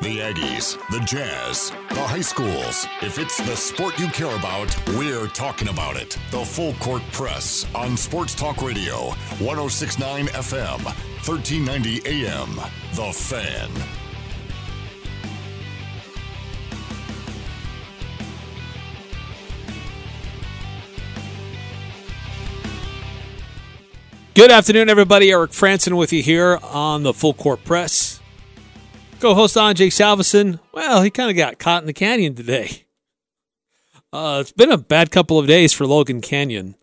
The Aggies, the Jazz, the high schools. If it's the sport you care about, we're talking about it. The Full Court Press on Sports Talk Radio, 1069 FM, 1390 AM. The Fan. Good afternoon, everybody. Eric Frandsen with you here on the Full Court Press. Co host Ajay Salvesen, well, he kind of got caught in the canyon today. Uh, it's been a bad couple of days for Logan Canyon.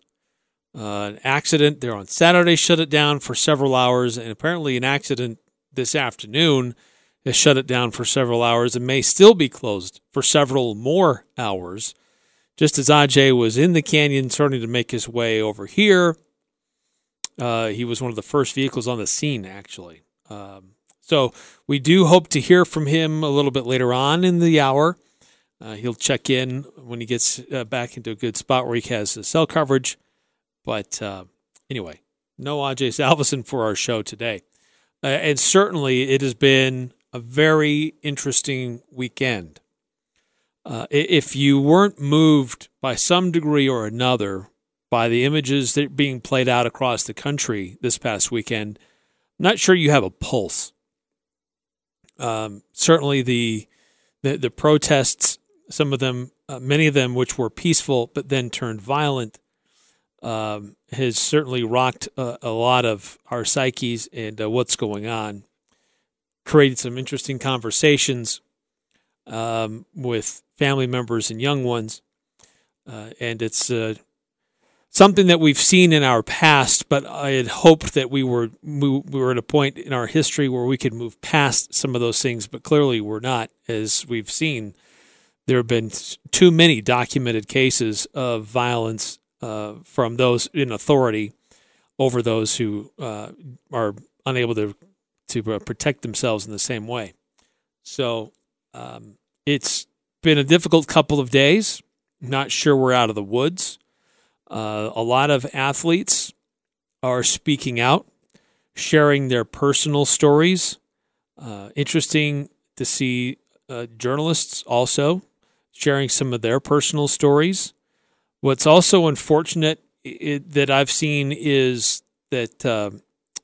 Uh, an accident there on Saturday shut it down for several hours, and apparently, an accident this afternoon has shut it down for several hours and may still be closed for several more hours. Just as Ajay was in the canyon, starting to make his way over here uh, he was one of the first vehicles on the scene, actually. Um, so we do hope to hear from him a little bit later on in the hour. Uh, he'll check in when he gets uh, back into a good spot where he has cell coverage. But uh, anyway, no Ajay Salvesen for our show today. Uh, and certainly it has been a very interesting weekend. Uh, if you weren't moved by some degree or another by the images that are being played out across the country this past weekend, I'm not sure you have a pulse. Um, certainly, the, the the protests, some of them, uh, many of them, which were peaceful but then turned violent, um, has certainly rocked a, a, lot of our psyches and uh, what's going on. Created some interesting conversations um, with family members and young ones, uh, and it's uh, something that we've seen in our past, but I had hoped that we were we were at a point in our history where we could move past some of those things, but clearly we're not. As we've seen, there have been too many documented cases of violence uh, from those in authority over those who uh, are unable to to uh, protect themselves in the same way. So um, it's been a difficult couple of days. Not sure we're out of the woods. Uh, a lot of athletes are speaking out, sharing their personal stories. Uh, interesting to see uh, journalists also sharing some of their personal stories. What's also unfortunate it, that I've seen is that, uh,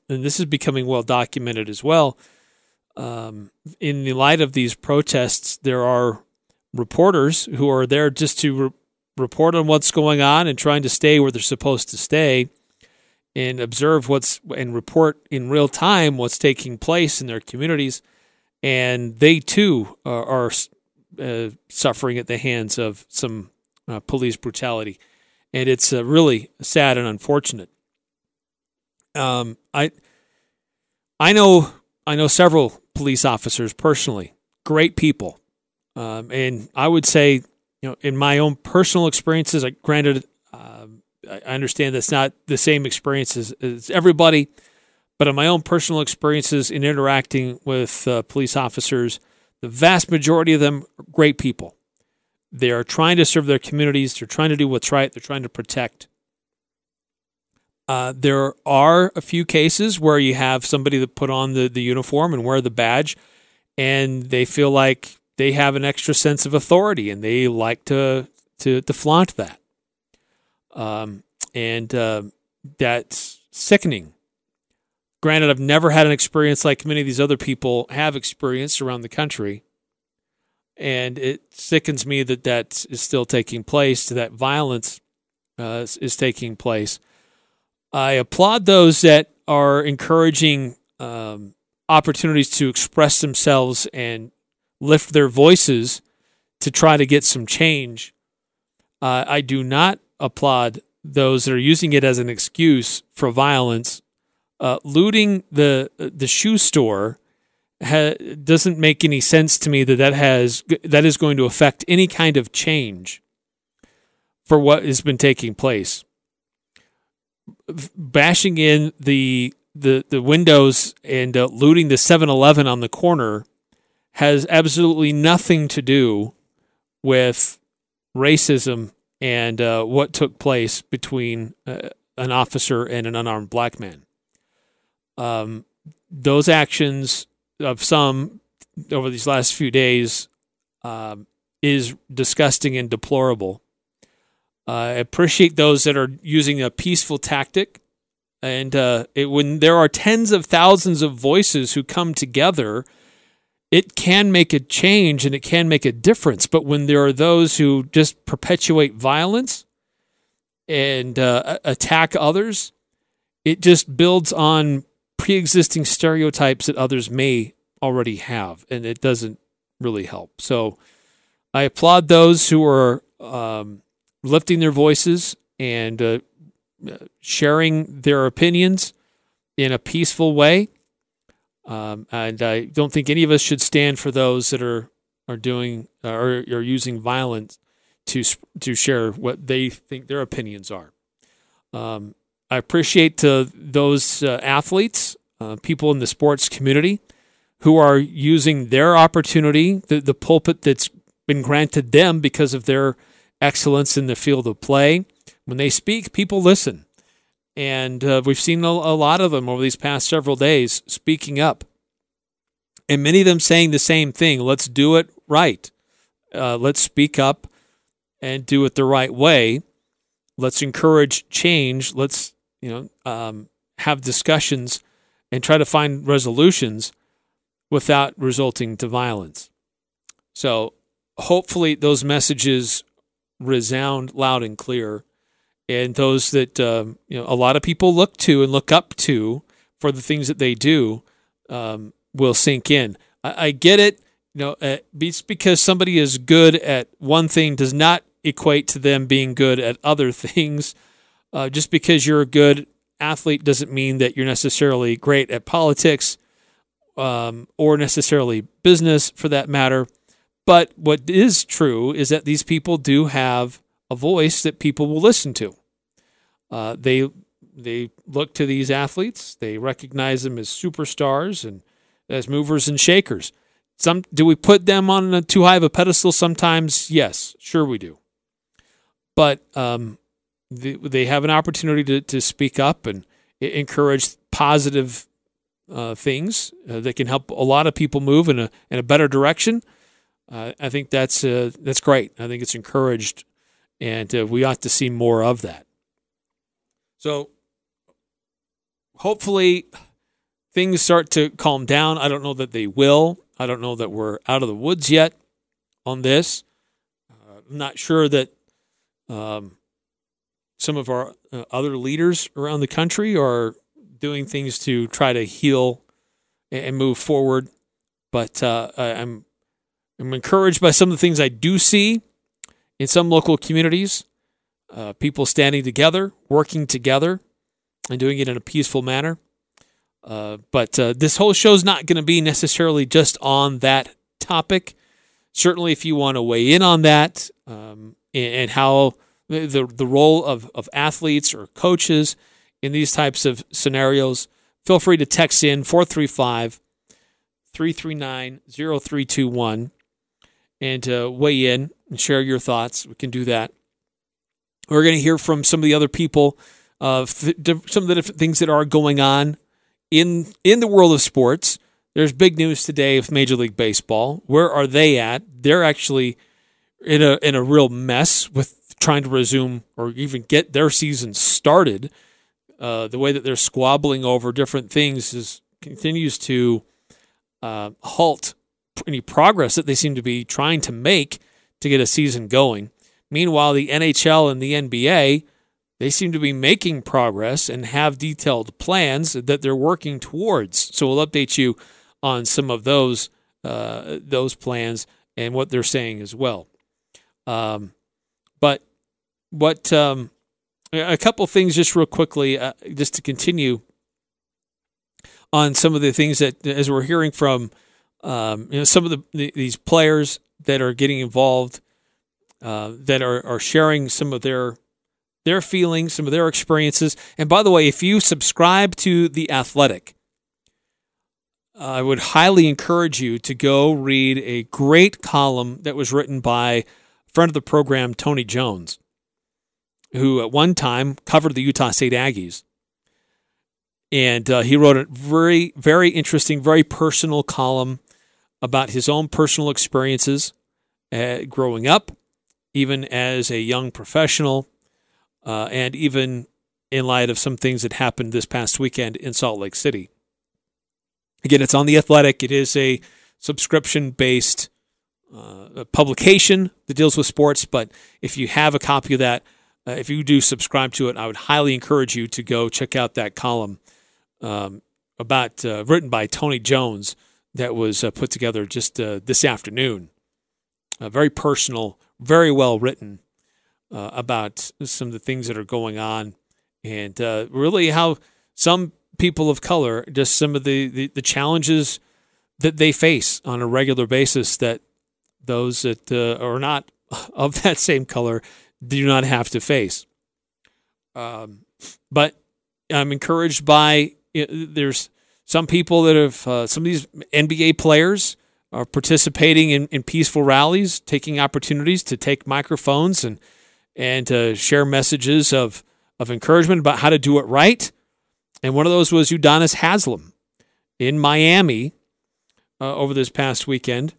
and this is becoming well documented as well. Um, in the light of these protests, there are reporters who are there just to re- report on what's going on and trying to stay where they're supposed to stay and observe what's and report in real time what's taking place in their communities. And they too are, are uh, suffering at the hands of some uh, police brutality. And it's uh, really sad and unfortunate. Um, i i know i know several police officers personally. Great people. Um, and i would say you know, in my own personal experiences, I granted, uh, I understand that's not the same experience as, as, everybody, but in my own personal experiences in interacting with uh, police officers, the vast majority of them are great people. They are trying to serve their communities. They're trying to do what's right. They're trying to protect. Uh, there are a few cases where you have somebody that put on the, the uniform and wear the badge, and they feel like they have an extra sense of authority and they like to to, to flaunt that. Um, and uh, that's sickening. Granted, I've never had an experience like many of these other people have experienced around the country. And it sickens me that that is still taking place, that violence uh, is, taking place. I applaud those that are encouraging um, opportunities to express themselves and lift their voices to try to get some change. Uh, I do not applaud those that are using it as an excuse for violence. Uh, looting the the shoe store ha- doesn't make any sense to me that that has that is going to affect any kind of change for what has been taking place. Bashing in the the the windows and uh, looting the 7-Eleven on the corner has absolutely nothing to do with racism and uh, what took place between uh, an officer and an unarmed black man. Um, those actions of some over these last few days um, is disgusting and deplorable. Uh, I appreciate those that are using a peaceful tactic, and uh, it, when there are tens of thousands of voices who come together, it can make a change and it can make a difference. But when there are those who just perpetuate violence and uh, attack others, it just builds on pre-existing stereotypes that others may already have, and it doesn't really help. So I applaud those who are um, lifting their voices and uh, sharing their opinions in a peaceful way. Um, and I don't think any of us should stand for those that are are doing uh, or are using violence to to share what they think their opinions are. Um, I appreciate uh, those uh, athletes, uh, people in the sports community who are using their opportunity, the, the pulpit that's been granted them because of their excellence in the field of play. When they speak, people listen. And uh, we've seen a, lot of them over these past several days speaking up. And many of them saying the same thing let's do it right. Uh, let's speak up and do it the right way. Let's encourage change. Let's, you know, um, have discussions and try to find resolutions without resulting to violence. So hopefully those messages resound loud and clear and those that um, you know a lot of people look to and look up to for the things that they do um, will sink in. I, I, get it. You know, uh, just because somebody is good at one thing does not equate to them being good at other things. Uh, just because you're a good athlete doesn't mean that you're necessarily great at politics um, or necessarily business for that matter. But what is true is that these people do have a voice that people will listen to. Uh, they they look to these athletes. They recognize them as superstars and as movers and shakers. Some do we put them on a too high of a pedestal? Sometimes, yes, sure we do. But um, they, they have an opportunity to, to speak up and encourage positive uh, things uh, that can help a lot of people move in a in a better direction. Uh, I think that's uh, that's great. I think it's encouraged, and uh, we ought to see more of that. So, hopefully, things start to calm down. I don't know that they will. I don't know that we're out of the woods yet on this. Uh, I'm not sure that um, some of our other leaders around the country are doing things to try to heal and move forward. But uh, I'm I'm encouraged by some of the things I do see in some local communities. Uh, people standing together, working together, and doing it in a peaceful manner. Uh, but uh, this whole show is not going to be necessarily just on that topic. Certainly, if you want to weigh in on that um, and, and how the the role of, of athletes or coaches in these types of scenarios, feel free to text in 435 339 0321 and uh, weigh in and share your thoughts. We can do that. We're going to hear from some of the other people of some of the different things that are going on in in the world of sports. There's big news today of Major League Baseball. Where are they at? They're actually in a in a real mess with trying to resume or even get their season started uh, the way that they're squabbling over different things is continues to uh, halt any progress that they seem to be trying to make to get a season going. Meanwhile, the NHL and the NBA they seem to be making progress and have detailed plans that they're working towards. So we'll update you on some of those uh, those plans and what they're saying as well. Um, but what um, a couple things just real quickly, uh, just to continue on some of the things that, as we're hearing from, um, you know, some of the, the, these players that are getting involved, uh, that are, are sharing some of their their feelings, some of their experiences. And by the way, if you subscribe to the Athletic, I would highly encourage you to go read a great column that was written by friend of the program, Tony Jones who at one time covered the Utah State Aggies. And uh, he wrote a very, very interesting, very personal column about his own personal experiences uh, growing up, even as a young professional, uh, and even in light of some things that happened this past weekend in Salt Lake City. Again, it's on The Athletic. It is a subscription based uh, publication that deals with sports, but if you have a copy of that, uh, if you do subscribe to it, I would highly encourage you to go check out that column um, about uh, written by Tony Jones that was uh, put together just uh, this afternoon. very personal, very well written uh, about some of the things that are going on, and uh, really how some people of color just some of the, the, the challenges that they face on a regular basis that those that are not of that same color do not have to face. Um, but I'm encouraged by there's some people that have uh, some of these NBA players are participating in, in peaceful rallies, taking opportunities to take microphones and and to share messages of of encouragement about how to do it right. And one of those was Udonis Haslem in Miami uh, over this past weekend,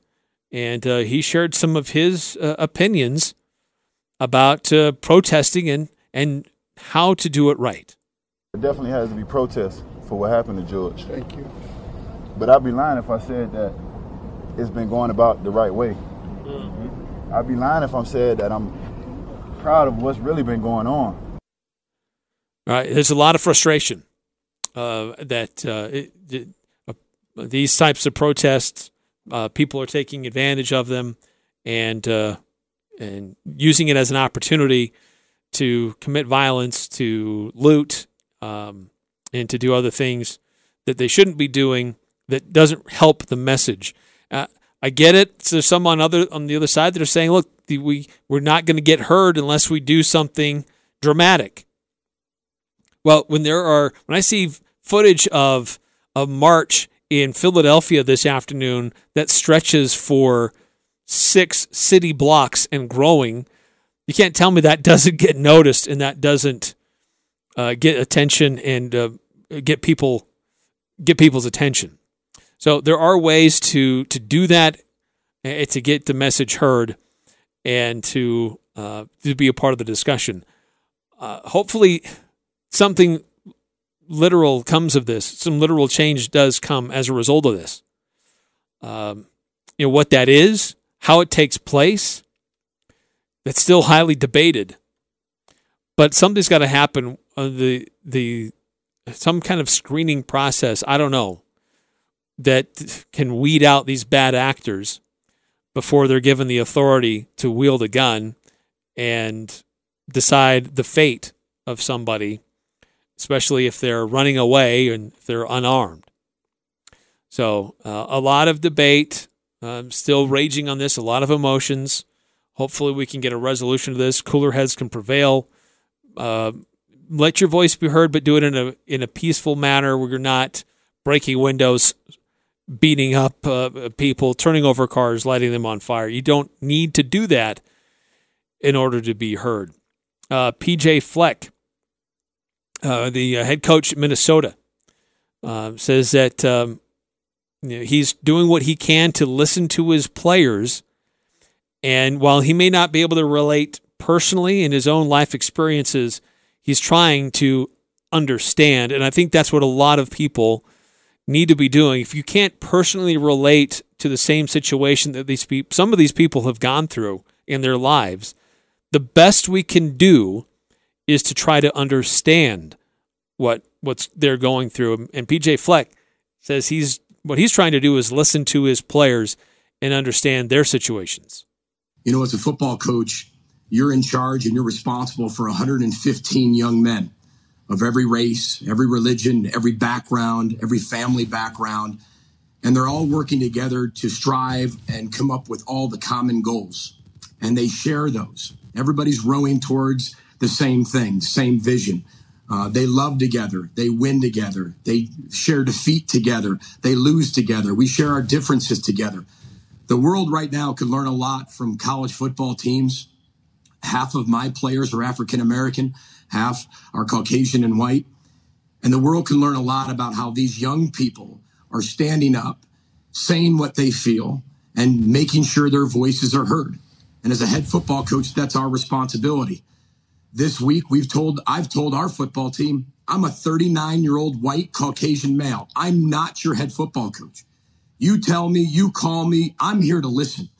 and uh, he shared some of his uh, opinions about uh, protesting and, and how to do it right. It definitely has to be protest for what happened to George. Thank you. But I'd be lying if I said that it's been going about the right way. Mm-hmm. I'd be lying if I'm saying that I'm proud of what's really been going on. All right, there's a lot of frustration uh, that uh, it, it, uh, these types of protests, uh, people are taking advantage of them, and uh, and using it as an opportunity to commit violence, to loot, um, and to do other things that they shouldn't be doing that doesn't help the message. Uh, I get it. So there's some on other on the other side that are saying, look, the, we we're not going to get heard unless we do something dramatic. Well, when there are when I see footage of a march in Philadelphia this afternoon that stretches for six city blocks and growing. You can't tell me that doesn't get noticed and that doesn't uh, get attention and uh, get people get people's attention. So there are ways to to do that uh, to get the message heard and to uh, to be a part of the discussion. Uh, hopefully, something literal comes of this. Some literal change does come as a result of this. Um, you know what that is how it takes place, that's still highly debated. But something's got to happen. On the the some kind of screening process. I don't know that can weed out these bad actors before they're given the authority to wield a gun and decide the fate of somebody, especially if they're running away and if they're unarmed. So, uh, a lot of debate, um, still raging on this, a lot of emotions. Hopefully, we can get a resolution to this. Cooler heads can prevail. Uh, let your voice be heard, but do it in a in a peaceful manner where you're not breaking windows, beating up uh, people, turning over cars, lighting them on fire. You don't need to do that in order to be heard. Uh, PJ Fleck, uh, the uh, head coach at Minnesota, uh, says that um, you know, he's doing what he can to listen to his players. And while he may not be able to relate personally in his own life experiences, he's trying to understand. And I think that's what a lot of people need to be doing. If you can't personally relate to the same situation that these people, some of these people have gone through in their lives, the best we can do is to try to understand what what's they're going through. And PJ Fleck says he's what he's trying to do is listen to his players and understand their situations. You know, as a football coach, you're in charge and you're responsible for 115 young men of every race, every religion, every background, every family background. And they're all working together to strive and come up with all the common goals. And they share those. Everybody's rowing towards the same thing, same vision. Uh, they love together. They win together. They share defeat together. They lose together. We share our differences together. The world right now could learn a lot from college football teams. Half of my players are African American, half are Caucasian and white. And the world can learn a lot about how these young people are standing up, saying what they feel and making sure their voices are heard. And as a head football coach, that's our responsibility. This week, we've told, I've told our football team, I'm a 39 year old white Caucasian male. I'm not your head football coach. You tell me, you call me, I'm here to listen.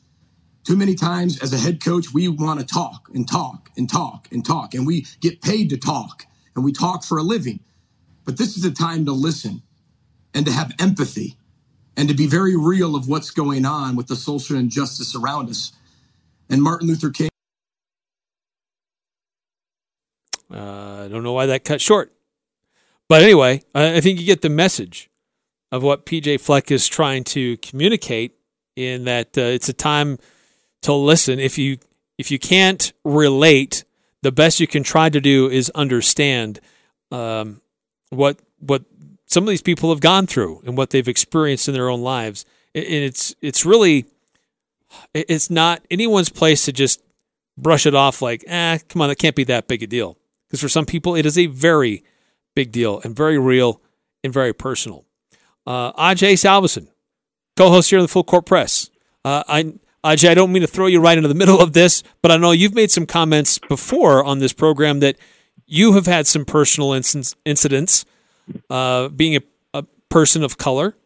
Too many times as a head coach, we want to talk and talk and talk and talk, and we get paid to talk and we talk for a living. But this is a time to listen and to have empathy and to be very real of what's going on with the social injustice around us. And Martin Luther King. Uh, I don't know why that cut short. But anyway, I think you get the message of what PJ Fleck is trying to communicate in that uh, it's a time to listen. If you if you can't relate, the best you can try to do is understand um, what what some of these people have gone through and what they've experienced in their own lives. And it's it's really it's not anyone's place to just brush it off like, ah, come on, that can't be that big a deal. Because for some people, it is a very big deal and very real and very personal. Uh, Ajay Salvesen, co-host here on the Full Court Press. Uh, I Ajay, I don't mean to throw you right into the middle of this, but I know you've made some comments before on this program that you have had some personal incidents, uh, being a, a, person of color,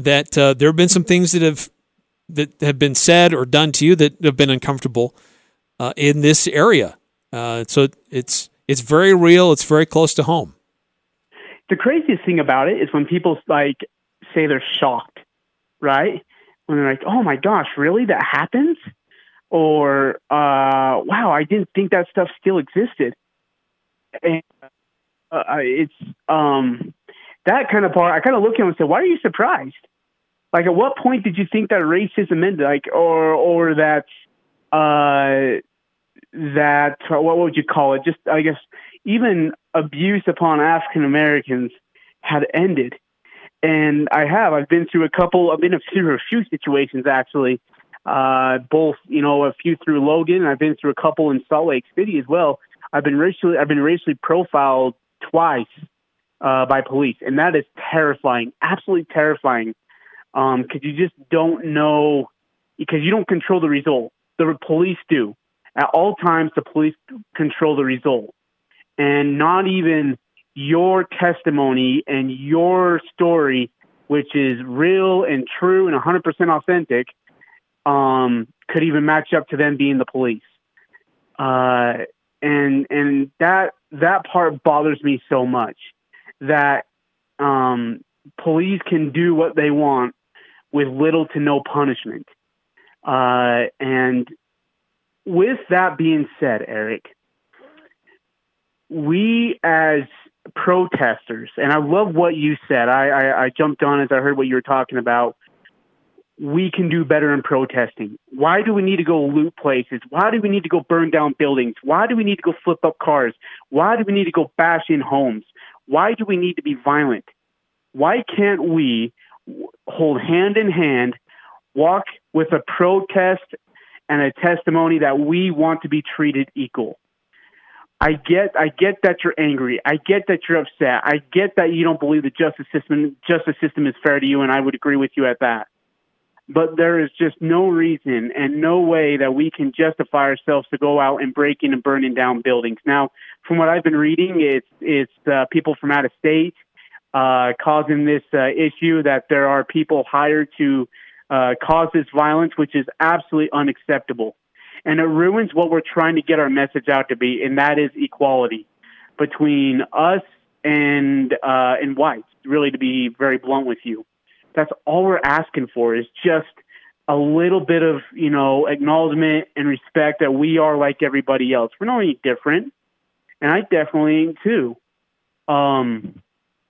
that uh, there have been some things that have that have been said or done to you that have been uncomfortable uh, in this area. Uh, so it's it's very real. It's very close to home. The craziest thing about it is when people like say they're shocked, right? When they're like, "Oh my gosh, really? That happens?" Or, uh, "Wow, I didn't think that stuff still existed." And uh, it's um, that kind of part. I kind of look at him and say, "Why are you surprised?" Like, at what point did you think that racism ended? Like, or or that uh, that what would you call it? Just I guess even abuse upon African Americans had ended. And I have. I've been through a couple. I've been through a few situations actually. Uh, both, you know, a few through Logan. I've been through a couple in Salt Lake City as well. I've been racially. I've been racially profiled twice uh, by police, and that is terrifying. Absolutely terrifying. Because um, you just don't know. Because you don't control the result. The police do. At all times, the police control the result. And not even your testimony and your story, which is real and true and 100% authentic, um, could even match up to them being the police. Uh, and and that that part bothers me so much that um, police can do what they want with little to no punishment. Uh, and with that being said, Eric, we as protesters, and I love what you said. I, I, I jumped on as I heard what you were talking about. We can do better in protesting. Why do we need to go loot places? Why do we need to go burn down buildings? Why do we need to go flip up cars? Why do we need to go bash in homes? Why do we need to be violent? Why can't we hold hand in hand, walk with a protest and a testimony that we want to be treated equal. I get I get that you're angry. I get that you're upset. I get that you don't believe the justice system justice system is fair to you and I would agree with you at that. But there is just no reason and no way that we can justify ourselves to go out and breaking and burning down buildings. Now, from what I've been reading, it's it's uh, people from out of state uh, causing this uh, issue that there are people hired to uh, cause this violence, which is absolutely unacceptable. And it ruins what we're trying to get our message out to be, and that is equality between us and uh, and whites. Really, to be very blunt with you, that's all we're asking for is just a little bit of you know acknowledgement and respect that we are like everybody else. We're not any different, and I definitely ain't too. Um,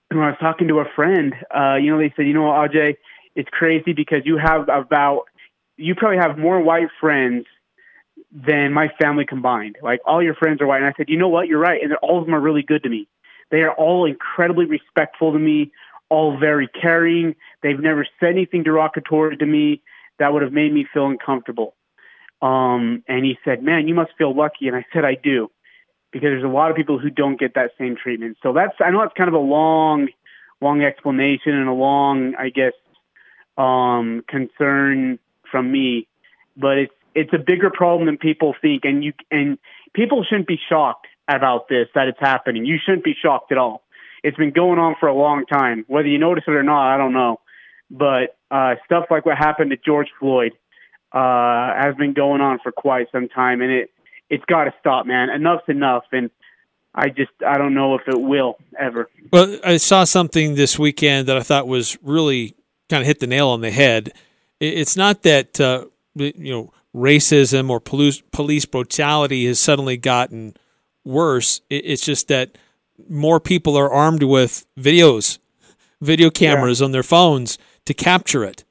when I was talking to a friend, uh, you know, they said, you know, Aj, it's crazy because you have about you probably have more white friends than my family combined. Like all your friends are white. And I said, you know what? You're right. And all of them are really good to me. They are all incredibly respectful to me, all very caring. They've never said anything derogatory to me that would have made me feel uncomfortable. Um, and he said, man, you must feel lucky. And I said, I do, because there's a lot of people who don't get that same treatment. So that's, I know that's kind of a long, long explanation and a long, I guess, um, concern from me, but it's it's a bigger problem than people think, and you and people shouldn't be shocked about this that it's happening. You shouldn't be shocked at all. It's been going on for a long time. Whether you notice it or not, I don't know. But uh, stuff like what happened to George Floyd uh, has been going on for quite some time, and it it's got to stop, man. Enough's enough, and I just I don't know if it will ever. Well, I saw something this weekend that I thought was really kind of hit the nail on the head. It's not that uh, you know racism or police police brutality has suddenly gotten worse. It's just that more people are armed with videos, video cameras yeah. on their phones to capture it,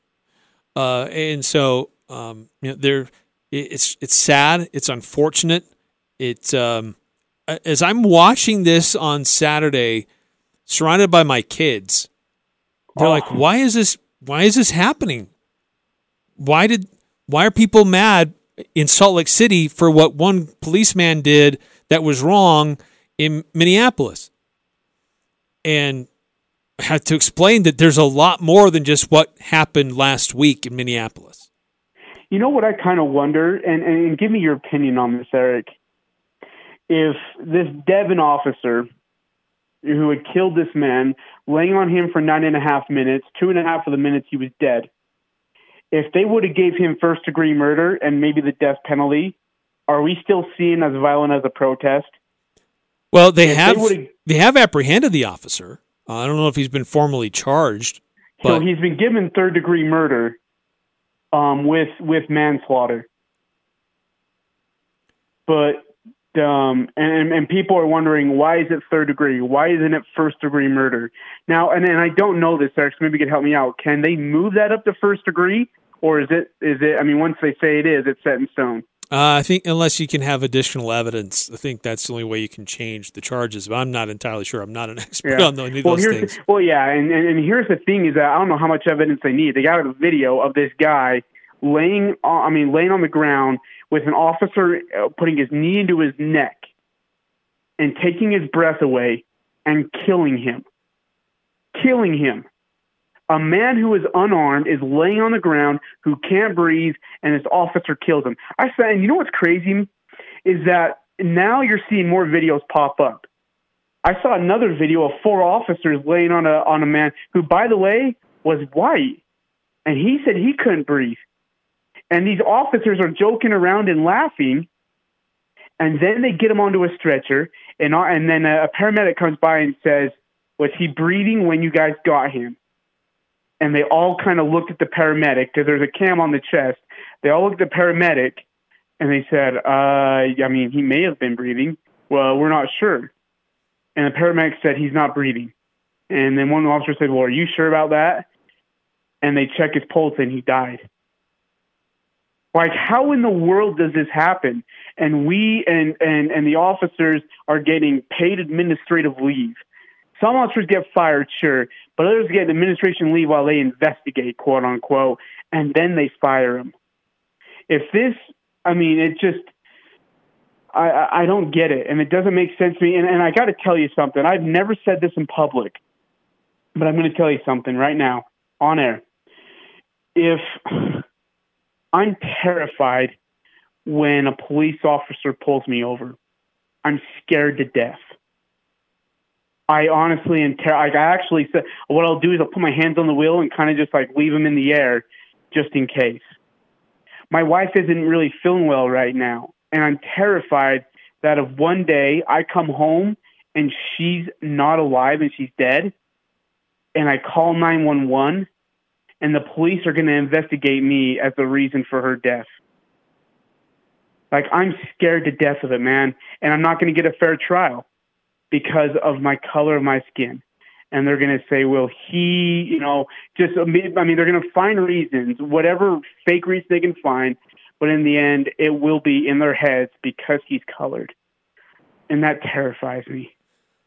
uh, and so um, you know they're it's it's sad, it's unfortunate. It's um, as I'm watching this on Saturday, surrounded by my kids, they're oh. like, "Why is this? Why is this happening? Why did? Why are people mad in Salt Lake City for what one policeman did that was wrong in Minneapolis?" And I had to explain that there's a lot more than just what happened last week in Minneapolis. You know what I kind of wonder, and, and give me your opinion on this, Eric. If this Devon officer who had killed this man, laying on him for nine and a half minutes, two and a half of the minutes he was dead, if they would have gave him first degree murder and maybe the death penalty, are we still seen as violent as a protest? Well, they if have they, they, have apprehended the officer. Uh, I don't know if he's been formally charged. So he's been given third degree murder um, with with manslaughter. But um, and and people are wondering why is it third degree? Why isn't it first degree murder? Now, and and I don't know this, Eric. So maybe you could help me out. Can they move that up to first degree, or is it is it? I mean, once they say it is, it's set in stone. Uh, I think unless you can have additional evidence, I think that's the only way you can change the charges. But I'm not entirely sure. I'm not an expert yeah. on any of well, those things. well, yeah, and, and and here's the thing: is that I don't know how much evidence they need. They got a video of this guy laying, on, I mean, laying on the ground with an officer uh, putting his knee into his neck and taking his breath away and killing him, killing him. A man who is unarmed is laying on the ground who can't breathe and this officer kills him. I said and you know what's crazy? Is that now you're seeing more videos pop up. I saw another video of four officers laying on a on a man who by the way was white. And he said he couldn't breathe and these officers are joking around and laughing and then they get him onto a stretcher and and then a, a paramedic comes by and says was he breathing when you guys got him and they all kind of looked at the paramedic because there's a cam on the chest. They all looked at the paramedic and they said, uh, I mean, he may have been breathing. Well, we're not sure. And the paramedic said he's not breathing. And then one officer said, Well, are you sure about that? And they check his pulse and he died. Like, how in the world does this happen? And we and, and, and the officers are getting paid administrative leave. Some officers get fired, sure, but others get administration leave while they investigate, quote unquote, and then they fire them. If this, I mean, it just, I, I don't get it, and it doesn't make sense to me. And, and I got to tell you something. I've never said this in public, but I'm going to tell you something right now on air. If I'm terrified when a police officer pulls me over, I'm scared to death. I honestly ter- I actually said what I'll do is I'll put my hands on the wheel and kind of just like leave them in the air just in case. My wife isn't really feeling well right now, and I'm terrified that if one day I come home and she's not alive and she's dead, and I call 911 and the police are going to investigate me as the reason for her death. Like, I'm scared to death of it, man, and I'm not going to get a fair trial because of my color of my skin. And they're going to say, well, he, you know, just, I mean, they're going to find reasons, whatever fake reason they can find. But in the end, it will be in their heads because he's colored. And that terrifies me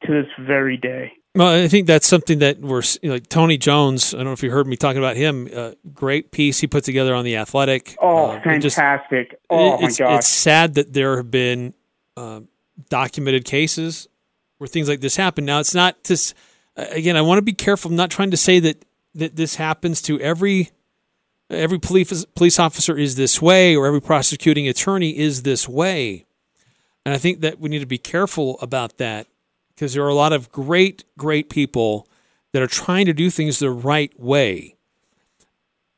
to this very day. Well, I think that's something that we're you know, like Tony Jones. I don't know if you heard me talking about him. Uh, great piece he put together on the Athletic. Oh, uh, fantastic! Just, oh it's, my gosh! It's sad that there have been uh, documented cases where things like this happen. Now, it's not to, again, I want to be careful. I'm not trying to say that, that this happens to every every police police officer is this way or every prosecuting attorney is this way. And I think that we need to be careful about that because there are a lot of great, great people that are trying to do things the right way.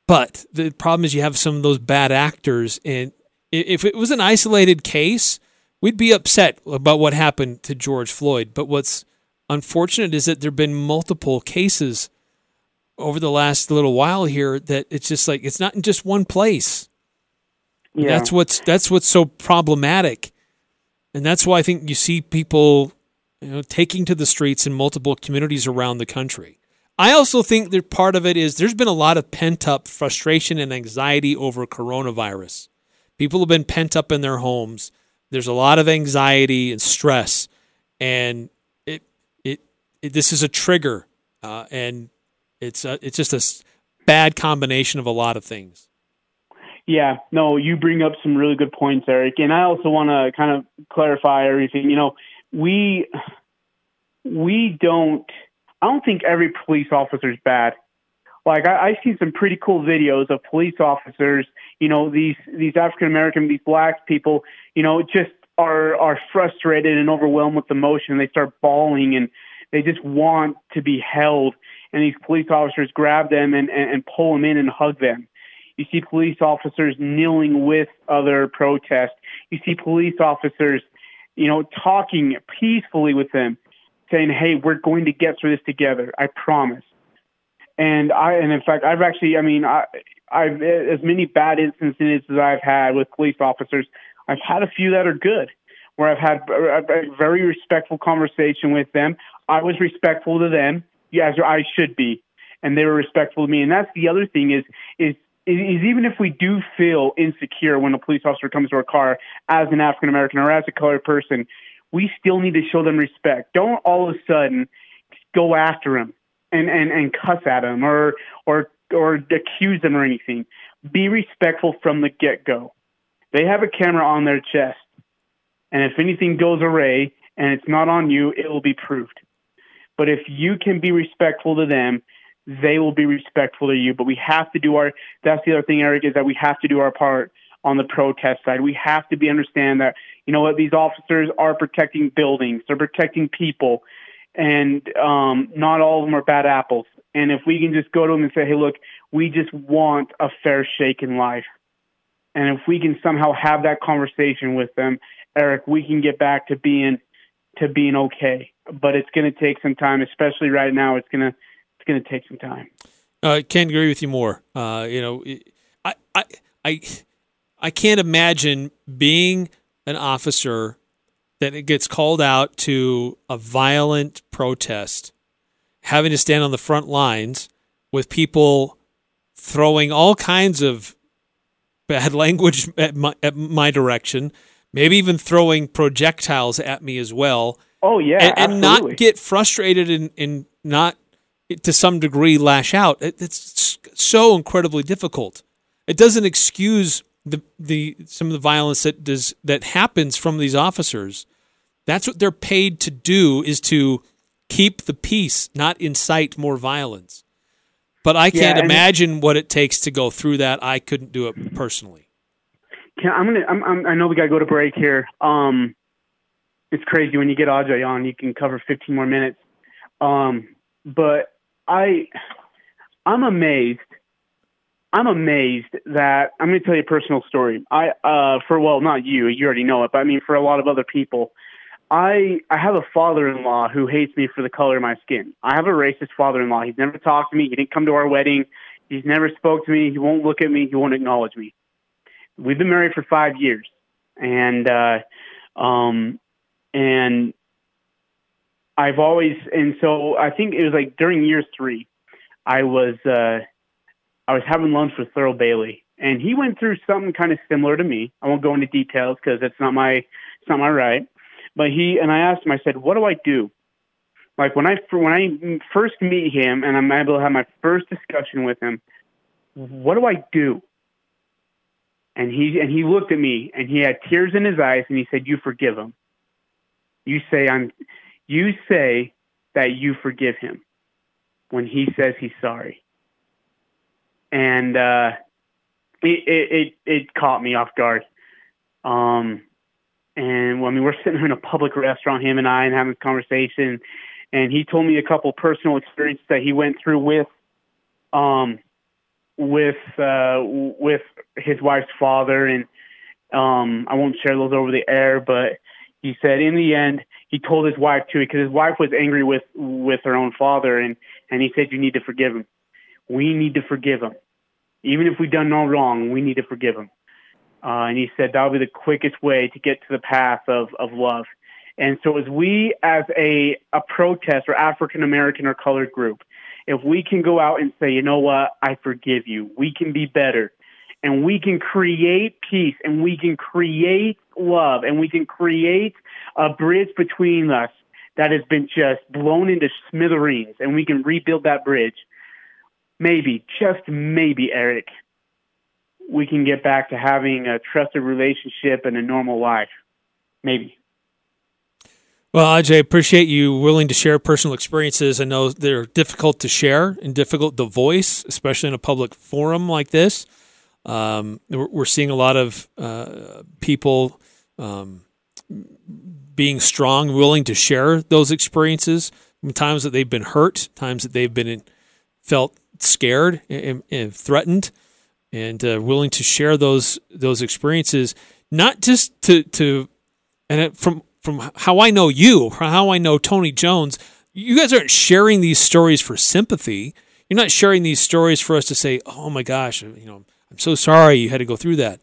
But the problem is you have some of those bad actors. And if it was an isolated case, we'd be upset about what happened to George Floyd. But what's unfortunate is that there have been multiple cases over the last little while here that it's just like it's not in just one place. Yeah. That's what's that's what's so problematic. And that's why I think you see people you know taking to the streets in multiple communities around the country. I also think that part of it is there's been a lot of pent up frustration and anxiety over coronavirus. People have been pent up in their homes. There's a lot of anxiety and stress, and it it, it this is a trigger, uh, and it's a, it's just a bad combination of a lot of things. Yeah, no, you bring up some really good points, Eric, and I also want to kind of clarify everything. You know, we we don't. I don't think every police officer is bad. Like I, I've seen some pretty cool videos of police officers. You know, these these African American, these black people. You know, just are are frustrated and overwhelmed with emotion. They start bawling and they just want to be held and these police officers grab them and, and, and pull them in and hug them. You see police officers kneeling with other protests. You see police officers, you know, talking peacefully with them, saying, "Hey, we're going to get through this together. I promise." And I, and in fact, I've actually, I mean, I, I've as many bad instances as I've had with police officers. I've had a few that are good, where I've had a, very respectful conversation with them. I was respectful to them as I should be, and they were respectful to me. And that's the other thing is is is even if we do feel insecure when a police officer comes to our car as an African American or as a colored person, we still need to show them respect. Don't all of a sudden go after them and, and, and cuss at them or or or accuse them or anything. Be respectful from the get go. They have a camera on their chest, and if anything goes awry and it's not on you, it will be proved. But if you can be respectful to them, they will be respectful to you. But we have to do our. That's the other thing, Eric, is that we have to do our part on the protest side. We have to be understand that you know what these officers are protecting buildings, they're protecting people, and um, not all of them are bad apples. And if we can just go to them and say, hey, look, we just want a fair shake in life. And if we can somehow have that conversation with them, Eric, we can get back to being to being okay but it's going to take some time, especially right now. It's going to it's going to take some time. Uh, can't agree with you more. Uh, you know, I I I I can't imagine being an officer that it gets called out to a violent protest, having to stand on the front lines with people throwing all kinds of bad language at my, at my direction, maybe even throwing projectiles at me as well Oh yeah, and, and not get frustrated and, and not to some degree lash out. It, it's so incredibly difficult. It doesn't excuse the the some of the violence that does that happens from these officers. That's what they're paid to do is to keep the peace, not incite more violence. But I can't yeah, imagine what it takes to go through that. I couldn't do it personally. Can, I'm gonna. I'm, I'm, i know we got to go to break here. Um, it's crazy when you get Ajay on, you can cover 15 more minutes. Um, but I, I'm amazed. I'm amazed that I'm going to tell you a personal story. I, uh, for well, not you, you already know it, but I mean for a lot of other people, I, I have a father-in-law who hates me for the color of my skin. I have a racist father-in-law. He's never talked to me. He didn't come to our wedding. He's never spoke to me. He won't look at me. He won't acknowledge me. We've been married for five years, and uh, um, and I've always and so I think it was like during year three, I was uh, I was having lunch with Thurl Bailey, and he went through something kind of similar to me. I won't go into details because it's not my it's not my right. But he and I asked him. I said, "What do I do?" Like when I when I first meet him and I'm able to have my first discussion with him, what do I do? And he and he looked at me and he had tears in his eyes and he said, "You forgive him." You say I'm you say that you forgive him when he says he's sorry. And uh it it it, it caught me off guard. Um, and well, I mean, we're sitting in a public restaurant, him and I, and having a conversation. And he told me a couple personal experiences that he went through with, um, with uh, with his wife's father, and um, I won't share those over the air, but he said in the end he told his wife too because his wife was angry with with her own father, and and he said you need to forgive him. We need to forgive him, even if we've done no wrong. We need to forgive him. Uh, and he said that'll be the quickest way to get to the path of, of love. And so, as we, as a, a protest or African American or colored group, if we can go out and say, you know what, I forgive you, we can be better, and we can create peace, and we can create love, and we can create a bridge between us that has been just blown into smithereens, and we can rebuild that bridge. Maybe, just maybe, Eric, we can get back to having a trusted relationship and a normal life. Maybe. Well, Ajay, I appreciate you willing to share personal experiences. I know they're difficult to share and difficult to voice, especially in a public forum like this. Um, we're seeing a lot of uh, people um, being strong, willing to share those experiences. Times that they've been hurt, times that they've been felt scared and, and threatened and uh, willing to share those those experiences, not just to to and from from how I know you, how I know Tony Jones, you guys aren't sharing these stories for sympathy. You're not sharing these stories for us to say, "Oh my gosh, you know, I'm so sorry you had to go through that,"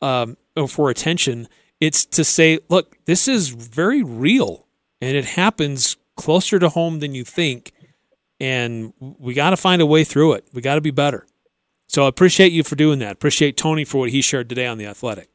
um, for attention. It's to say, "Look, this is very real, and it happens closer to home than you think." And we got to find a way through it. We got to be better. So I appreciate you for doing that. Appreciate Tony for what he shared today on the Athletic.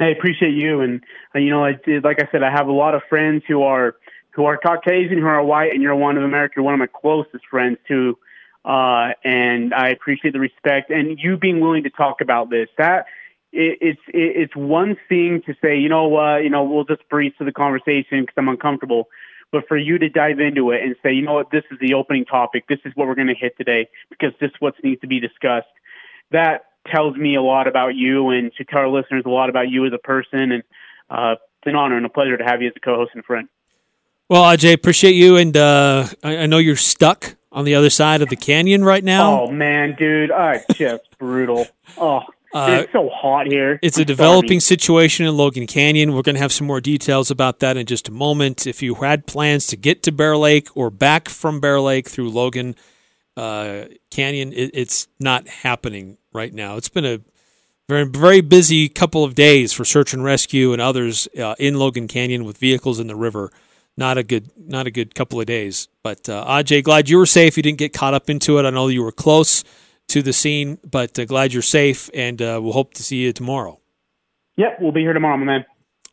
I appreciate you, and uh, you know, I, did, like I said, I have a lot of friends who are who are Caucasian, who are white, and you're one of America. One of my closest friends too, uh, and I appreciate the respect and you being willing to talk about this. That it, it's it, it's one thing to say, you know what, you know, we'll just breeze through the conversation because I'm uncomfortable but for you to dive into it and say, you know what, this is the opening topic, this is what we're going to hit today because this is what needs to be discussed. That tells me a lot about you and should tell our listeners a lot about you as a person. And uh, it's an honor and a pleasure to have you as a co-host and friend. Well, Ajay, appreciate you, and uh, I, I, know you're stuck on the other side of the canyon right now. Oh man, dude, I just brutal. Oh, uh, it's so hot here. It's a developing situation in Logan Canyon. We're going to have some more details about that in just a moment. If you had plans to get to Bear Lake or back from Bear Lake through Logan uh, Canyon, it, it's not happening right now. It's been a very very busy couple of days for search and rescue and others uh, in Logan Canyon with vehicles in the river. Not a good not a good couple of days. But uh, Ajay, glad you were safe. You didn't get caught up into it. I know you were close to the scene. But uh, glad you're safe, and uh, we'll hope to see you tomorrow. Yep, we'll be here tomorrow, my man.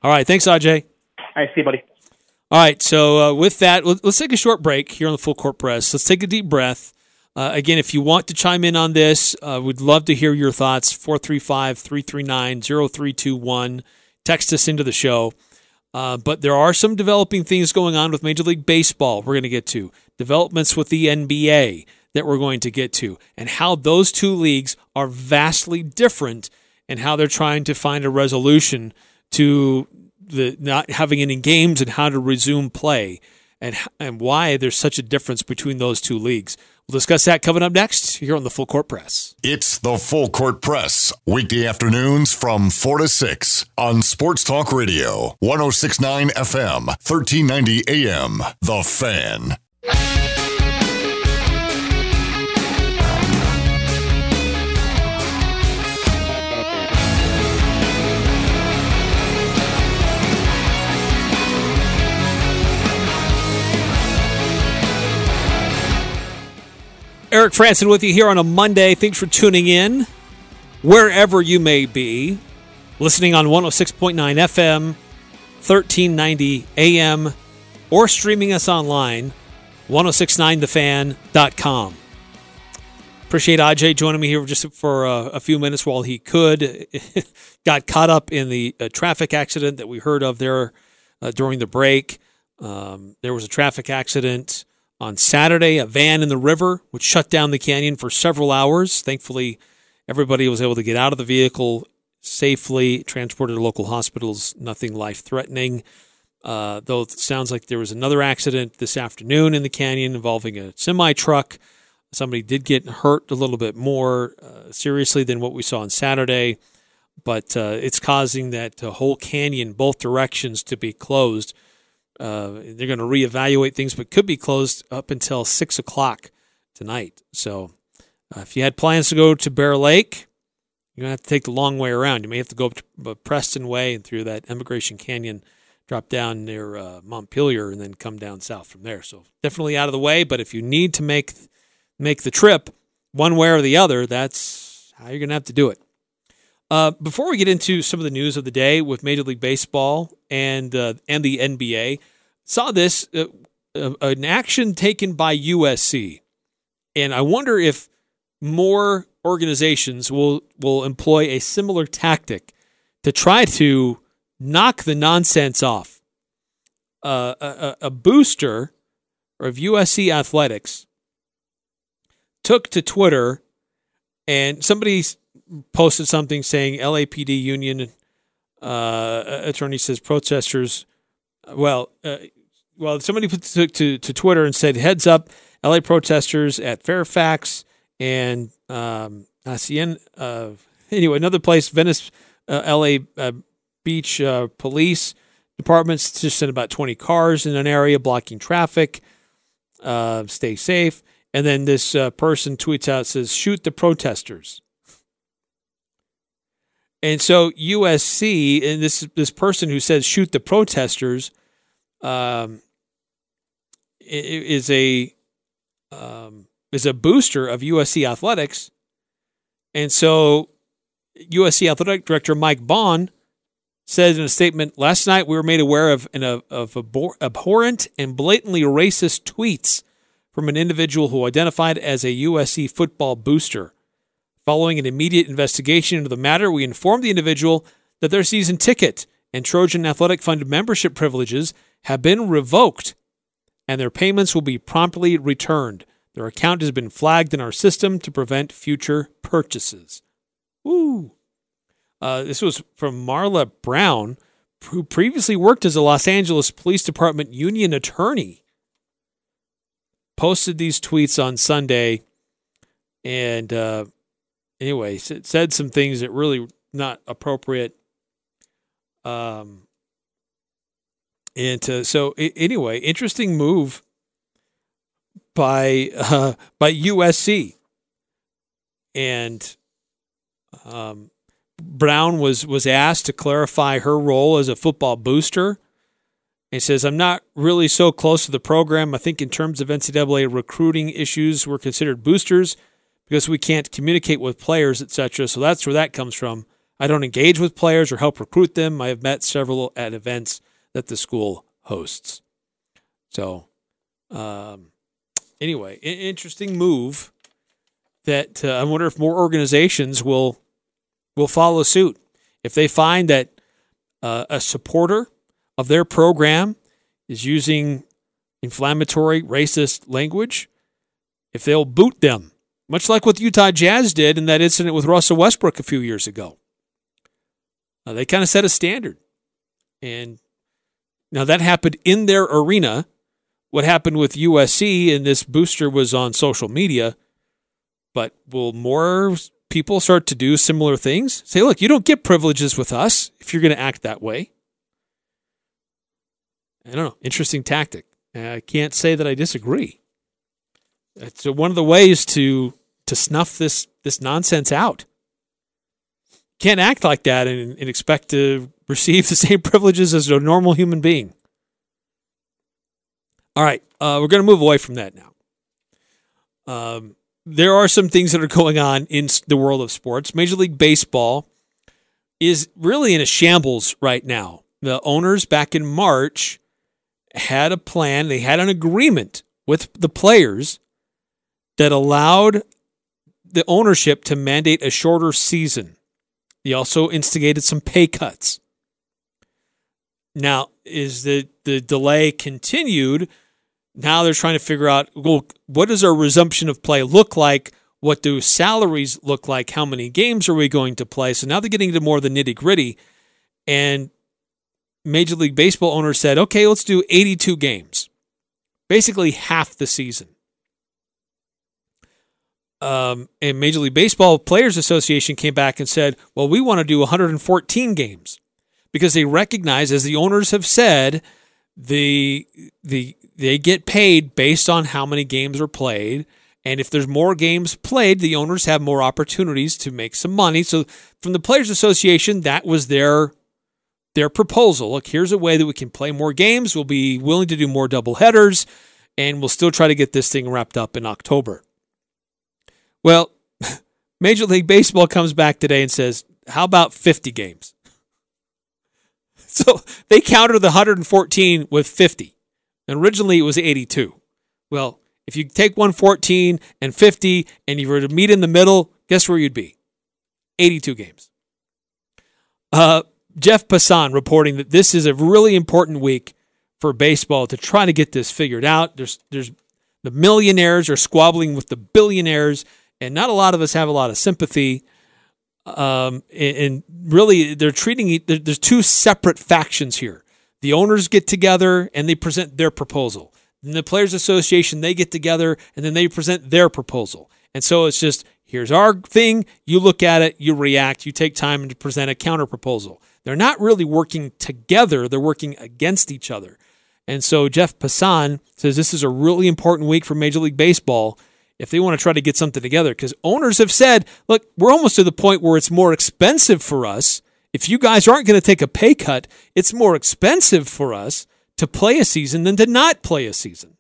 All right, thanks, Aj. I see you, buddy. All right, so uh, with that, let's take a short break here on the Full Court Press. Let's take a deep breath. Uh, again, if you want to chime in on this, uh, we'd love to hear your thoughts. 435 339 0321. Text us into the show. Uh, but there are some developing things going on with Major League Baseball we're going to get to. Developments with the NBA that we're going to get to, and how those two leagues are vastly different and how they're trying to find a resolution to the not having any games and how to resume play and and why there's such a difference between those two leagues. We'll discuss that coming up next here on the Full Court Press. It's the Full Court Press, weekday afternoons from 4 to 6 on Sports Talk Radio, 1069 FM, 1390 AM. The Fan. Eric Frandsen with you here on a Monday. Thanks for tuning in wherever you may be. Listening on 106.9 FM, 1390 AM, or streaming us online, 1069thefan.com. Appreciate Aj joining me here just for uh, a few minutes while he could. Got caught up in the uh, traffic accident that we heard of there uh, during the break. Um, there was a traffic accident on Saturday, a van in the river which shut down the canyon for several hours. Thankfully, Everybody was able to get out of the vehicle safely, transported to local hospitals, nothing life threatening. Uh, though it sounds like there was another accident this afternoon in the canyon involving a semi truck. Somebody did get hurt a little bit more uh, seriously than what we saw on Saturday, but uh, it's causing that whole canyon, both directions, to be closed. Uh, they're going to reevaluate things, but could be closed up until six o'clock tonight. So, uh, if you had plans to go to Bear Lake, you're going to have to take the long way around. You may have to go up to Preston Way and through that Emigration Canyon drop down near uh, Montpelier, and then come down south from there. So definitely out of the way. But if you need to make make the trip one way or the other, that's how you're going to have to do it. Uh, before we get into some of the news of the day with Major League Baseball and uh, and the NBA, saw this uh, uh, an action taken by USC, and I wonder if more organizations will will employ a similar tactic to try to knock the nonsense off. Uh, a, a booster of USC athletics took to Twitter and somebody posted something saying LAPD union uh, attorney says protesters. Well, uh, well, somebody put to, to, Twitter and said, "Heads up, LA protesters at Fairfax and um, uh, anyway, another place, Venice, uh, LA uh, Beach uh, police departments just sent about 20 cars in an area blocking traffic. Stay safe. And then this person tweets out says, "Shoot the protesters." And so USC and this this person who says shoot the protesters um, is a um, is a booster of USC athletics, and so USC athletic director Mike Bohn said in a statement last night we were made aware of an of, of abhorrent and blatantly racist tweets from an individual who identified as a USC football booster. Following an immediate investigation into the matter, we informed the individual that their season ticket and Trojan Athletic Fund membership privileges have been revoked and their payments will be promptly returned. Their account has been flagged in our system to prevent future purchases. Woo! Uh, this was from Marla Brown, who previously worked as a Los Angeles Police Department union attorney. Posted these tweets on Sunday, and uh, anyway, said some things that really not appropriate. Um, and to, so anyway, interesting move by uh, by USC, and um, Brown was was asked to clarify her role as a football booster. He says, I'm not really so close to the program. I think in terms of NCAA recruiting issues, we're considered boosters because we can't communicate with players, etc. So that's where that comes from. I don't engage with players or help recruit them. I have met several at events that the school hosts. So, um, anyway, interesting move that uh, I wonder if more organizations will will follow suit. If they find that uh, a supporter of their program is using inflammatory, racist language, if they'll boot them, much like what the Utah Jazz did in that incident with Russell Westbrook a few years ago. They kind of set a standard. And now that happened in their arena. What happened with USC and this booster was on social media. But will more people start to do similar things. Say, look, you don't get privileges with us if you're going to act that way. I don't know. Interesting tactic. I can't say that I disagree. It's one of the ways to to snuff this this nonsense out. Can't act like that and, and expect to receive the same privileges as a normal human being. All right, uh, we're going to move away from that now. Um, there are some things that are going on in the world of sports. Major League Baseball is really in a shambles right now. The owners back in March had a plan, they had an agreement with the players that allowed the ownership to mandate a shorter season. They also instigated some pay cuts. Now, is the, the delay continued? Now they're trying to figure out well, what does our resumption of play look like What do salaries look like? How many games are we going to play? So now they're getting into more of the nitty gritty. And Major League Baseball owners said, okay, let's do 82 games, basically half the season. Um, and Major League Baseball Players Association came back and said, well, we want to do 114 games because they recognize, as the owners have said, the the they get paid based on how many games are played. And if there's more games played, the owners have more opportunities to make some money. So from the Players Association, that was their their proposal. Look, here's a way that we can play more games. We'll be willing to do more double headers, and we'll still try to get this thing wrapped up in October. Well, Major League Baseball comes back today and says, How about 50 games? So they counter the 114 with 50. And originally it was 82. Well, if you take 114 and 50 and you were to meet in the middle, guess where you'd be? 82 games. Uh, Jeff Passan reporting that this is a really important week for baseball to try to get this figured out. There's there's the millionaires are squabbling with the billionaires, and not a lot of us have a lot of sympathy. Um, and, and really, they're treating there's two separate factions here. The owners get together and they present their proposal. And the Players Association they get together and then they present their proposal. And so it's just here's our thing. You look at it, you react, you take time to present a counter proposal. They're not really working together; they're working against each other. And so Jeff Passan says this is a really important week for Major League Baseball if they want to try to get something together. Because owners have said, look, we're almost to the point where it's more expensive for us. If you guys aren't going to take a pay cut, it's more expensive for us to play a season than to not play a season.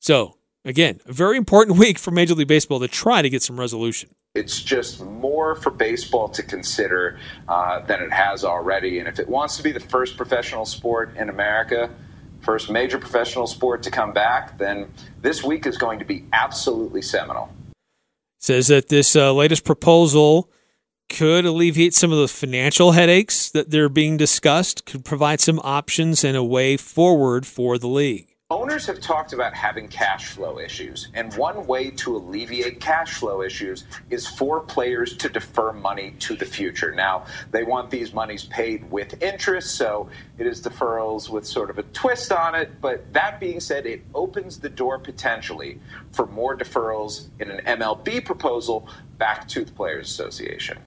So, again, a very important week for Major League Baseball to try to get some resolution. It's just more for baseball to consider uh, than it has already. And if it wants to be the first professional sport in America, first major professional sport to come back, then this week is going to be absolutely seminal. Says that this uh, latest proposal could alleviate some of the financial headaches that they're being discussed, could provide some options and a way forward for the league. Owners have talked about having cash flow issues, and one way to alleviate cash flow issues is for players to defer money to the future. Now, they want these monies paid with interest, so it is deferrals with sort of a twist on it. But that being said, it opens the door potentially for more deferrals in an MLB proposal back to the Players Association.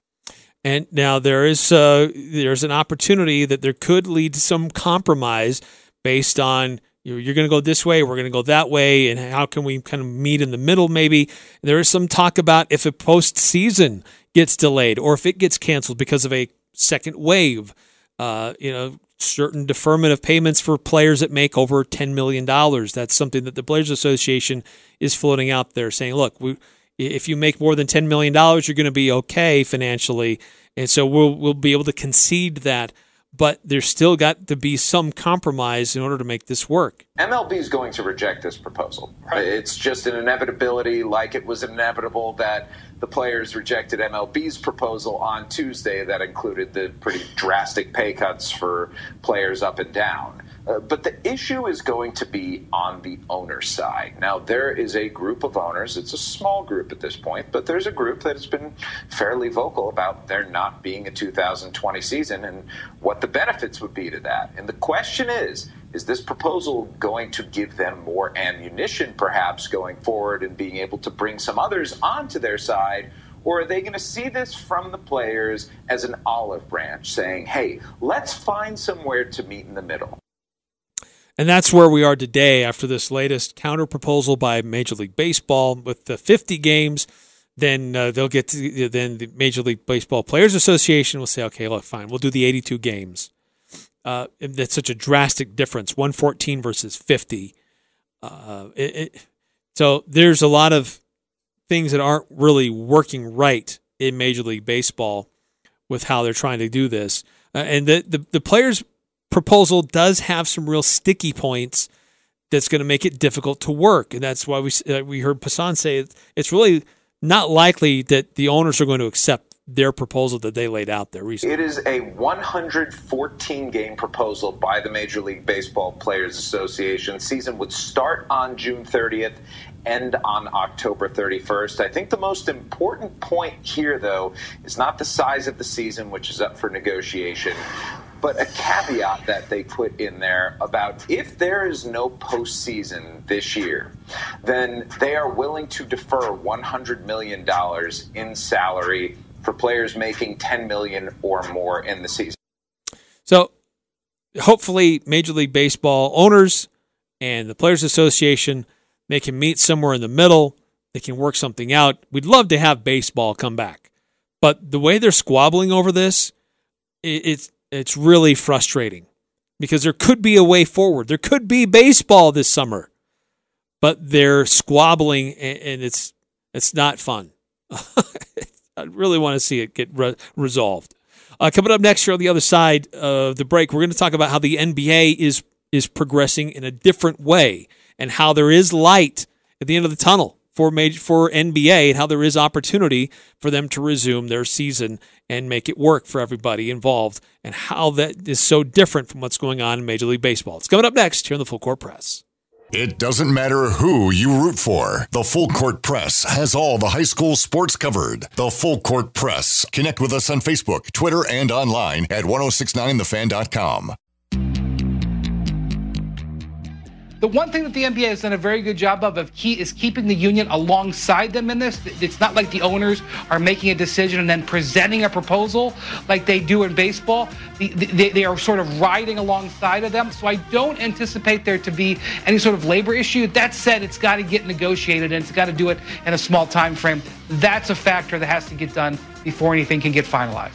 And now there is uh, there's an opportunity that there could lead to some compromise based on you're, going to go this way, we're going to go that way, and how can we kind of meet in the middle? Maybe there is some talk about if a postseason gets delayed or if it gets canceled because of a second wave. Uh, you know, certain deferment of payments for players that make over $10 million. That's something that the Players Association is floating out there saying, look, we, if you make more than $10 million, you're going to be okay financially. And so we'll, we'll be able to concede that but there's still got to be some compromise in order to make this work. MLB is going to reject this proposal. It's just an inevitability, like it was inevitable that the players rejected MLB's proposal on Tuesday that included the pretty drastic pay cuts for players up and down. Uh, but the issue is going to be on the owner side. Now, there is a group of owners, it's a small group at this point, but there's a group that has been fairly vocal about there not being a 2020 season and what the benefits would be to that. And the question is is this proposal going to give them more ammunition, perhaps, going forward and being able to bring some others onto their side? Or are they going to see this from the players as an olive branch, saying, hey, let's find somewhere to meet in the middle? And that's where we are today after this latest counter proposal by Major League Baseball with the 50 games. Then uh, they'll get to, then the Major League Baseball Players Association will say, okay, look, fine, we'll do the 82 games. Uh, that's such a drastic difference 114 versus 50. Uh, it, it, so there's a lot of things that aren't really working right in Major League Baseball with how they're trying to do this. Uh, and the, the, the players proposal does have some real sticky points that's going to make it difficult to work. And that's why we, uh, we heard Passan say it's really not likely that the owners are going to accept their proposal that they laid out there recently. It is a 114 game proposal by the Major League Baseball Players Association. Season would start on June 30th, end on October 31st. I think the most important point here, though, is not the size of the season, which is up for negotiation, but a caveat that they put in there about if there is no postseason this year, then they are willing to defer $100 million in salary for players making 10 million or more in the season. So hopefully Major League Baseball owners and the Players Association they can meet somewhere in the middle. They can work something out. We'd love to have baseball come back. But the way they're squabbling over this, it's it's really frustrating because there could be a way forward. There could be baseball this summer. But they're squabbling and it's it's not fun. I really want to see it get re- resolved. Uh, coming up next here on the other side of the break, we're going to talk about how the NBA is is progressing in a different way and how there is light at the end of the tunnel for major, for NBA and how there is opportunity for them to resume their season and make it work for everybody involved and how that is so different from what's going on in Major League Baseball. It's coming up next here on the Full Court Press. It doesn't matter who you root for. The Full Court Press has all the high school sports covered. The Full Court Press. Connect with us on Facebook, Twitter, and online at 1069thefan.com. The one thing that the NBA has done a very good job of, of key is keeping the union alongside them in this. It's not like the owners are making a decision and then presenting a proposal like they do in baseball. They, they are sort of riding alongside of them. So I don't anticipate there to be any sort of labor issue. That said, it's got to get negotiated and it's got to do it in a small time frame. That's a factor that has to get done before anything can get finalized.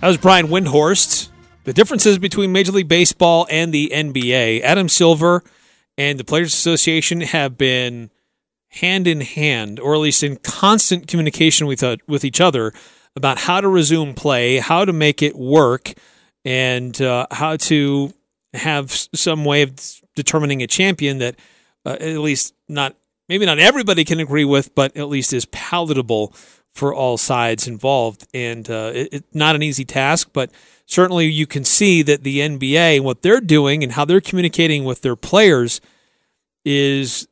That was Brian Windhorst the differences between Major League Baseball and the NBA. Adam Silver and the Players Association have been hand in hand, or at least in constant communication with uh, with each other about how to resume play, how to make it work, and uh, how to have some way of determining a champion that uh, at least not maybe not everybody can agree with, but at least is palatable for all sides involved. And uh, it's it, not an easy task, but certainly you can see that the NBA, and what they're doing and how they're communicating with their players is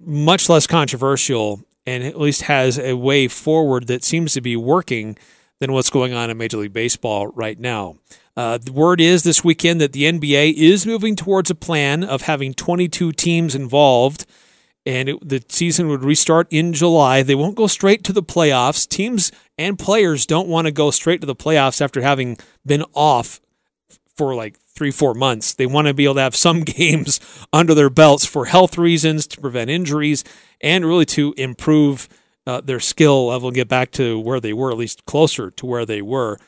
much less controversial and at least has a way forward that seems to be working than what's going on in Major League Baseball right now. Uh, the word is this weekend that the NBA is moving towards a plan of having 22 teams involved and it, the season would restart in July. They won't go straight to the playoffs. Teams and players don't want to go straight to the playoffs after having been off for like three, four months. They want to be able to have some games under their belts for health reasons, to prevent injuries, and really to improve uh, their skill level and get back to where they were, at least closer to where they were.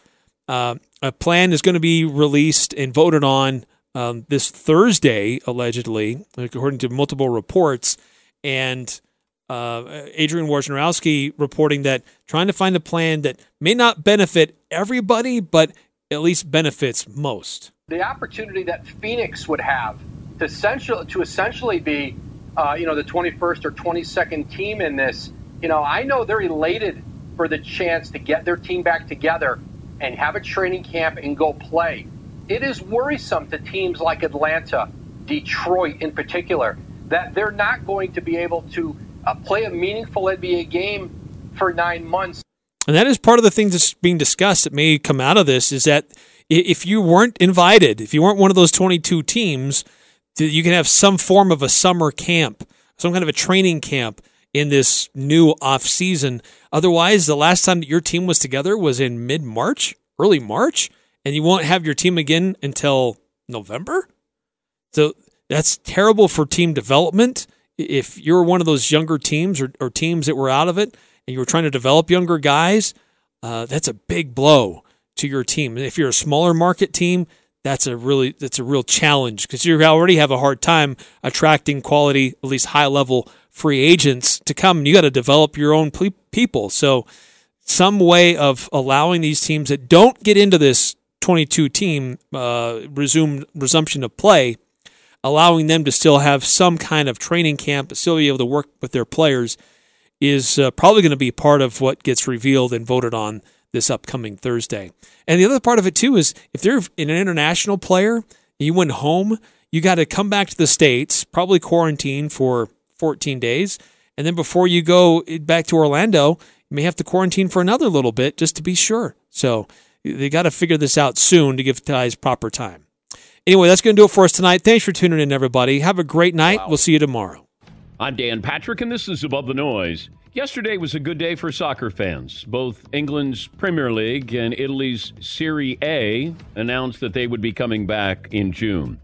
Uh, a plan is going to be released and voted on um, this Thursday, allegedly, according to multiple reports and uh, Adrian Wojnarowski reporting that trying to find a plan that may not benefit everybody, but at least benefits most. The opportunity that Phoenix would have to essentially, to essentially be, uh, you know, the 21st or 22nd team in this, you know, I know they're elated for the chance to get their team back together and have a training camp and go play. It is worrisome to teams like Atlanta, Detroit in particular, that they're not going to be able to uh, play a meaningful NBA game for nine months. And that is part of the things that's being discussed that may come out of this is that if you weren't invited, if you weren't one of those 22 teams, you can have some form of a summer camp, some kind of a training camp in this new off season. Otherwise, the last time that your team was together was in mid March, early March, and you won't have your team again until November. So that's terrible for team development. If you're one of those younger teams or, or teams that were out of it and you were trying to develop younger guys, uh, that's a big blow to your team. If you're a smaller market team, that's a really that's a real challenge because you already have a hard time attracting quality, at least high level free agents to come. You got to develop your own people. So some way of allowing these teams that don't get into this 22 team uh, resume resumption of play allowing them to still have some kind of training camp, still be able to work with their players is uh, probably going to be part of what gets revealed and voted on this upcoming Thursday. And the other part of it too is if they're an international player, you went home, you got to come back to the states, probably quarantine for 14 days, and then before you go back to Orlando, you may have to quarantine for another little bit just to be sure. So they got to figure this out soon to give guys proper time. Anyway, that's going to do it for us tonight. Thanks for tuning in, everybody. Have a great night. Wow. We'll see you tomorrow. I'm Dan Patrick, and this is Above the Noise. Yesterday was a good day for soccer fans. Both England's Premier League and Italy's Serie A announced that they would be coming back in June.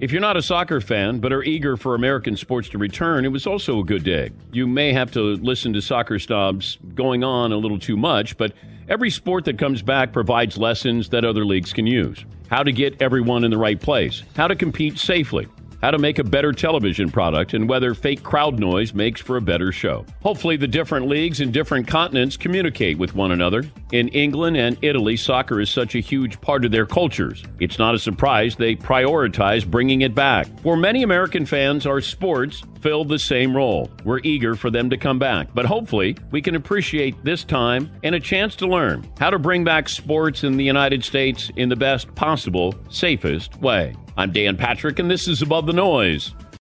If you're not a soccer fan but are eager for American sports to return, it was also a good day. You may have to listen to soccer snobs going on a little too much, but every sport that comes back provides lessons that other leagues can use. How to get everyone in the right place, how to compete safely how to make a better television product, and whether fake crowd noise makes for a better show. Hopefully, the different leagues and different continents communicate with one another. In England and Italy, soccer is such a huge part of their cultures. It's not a surprise they prioritize bringing it back. For many American fans, our sports fill the same role. We're eager for them to come back, but hopefully, we can appreciate this time and a chance to learn how to bring back sports in the United States in the best possible, safest way. I'm Dan Patrick, and this is Above the Noise.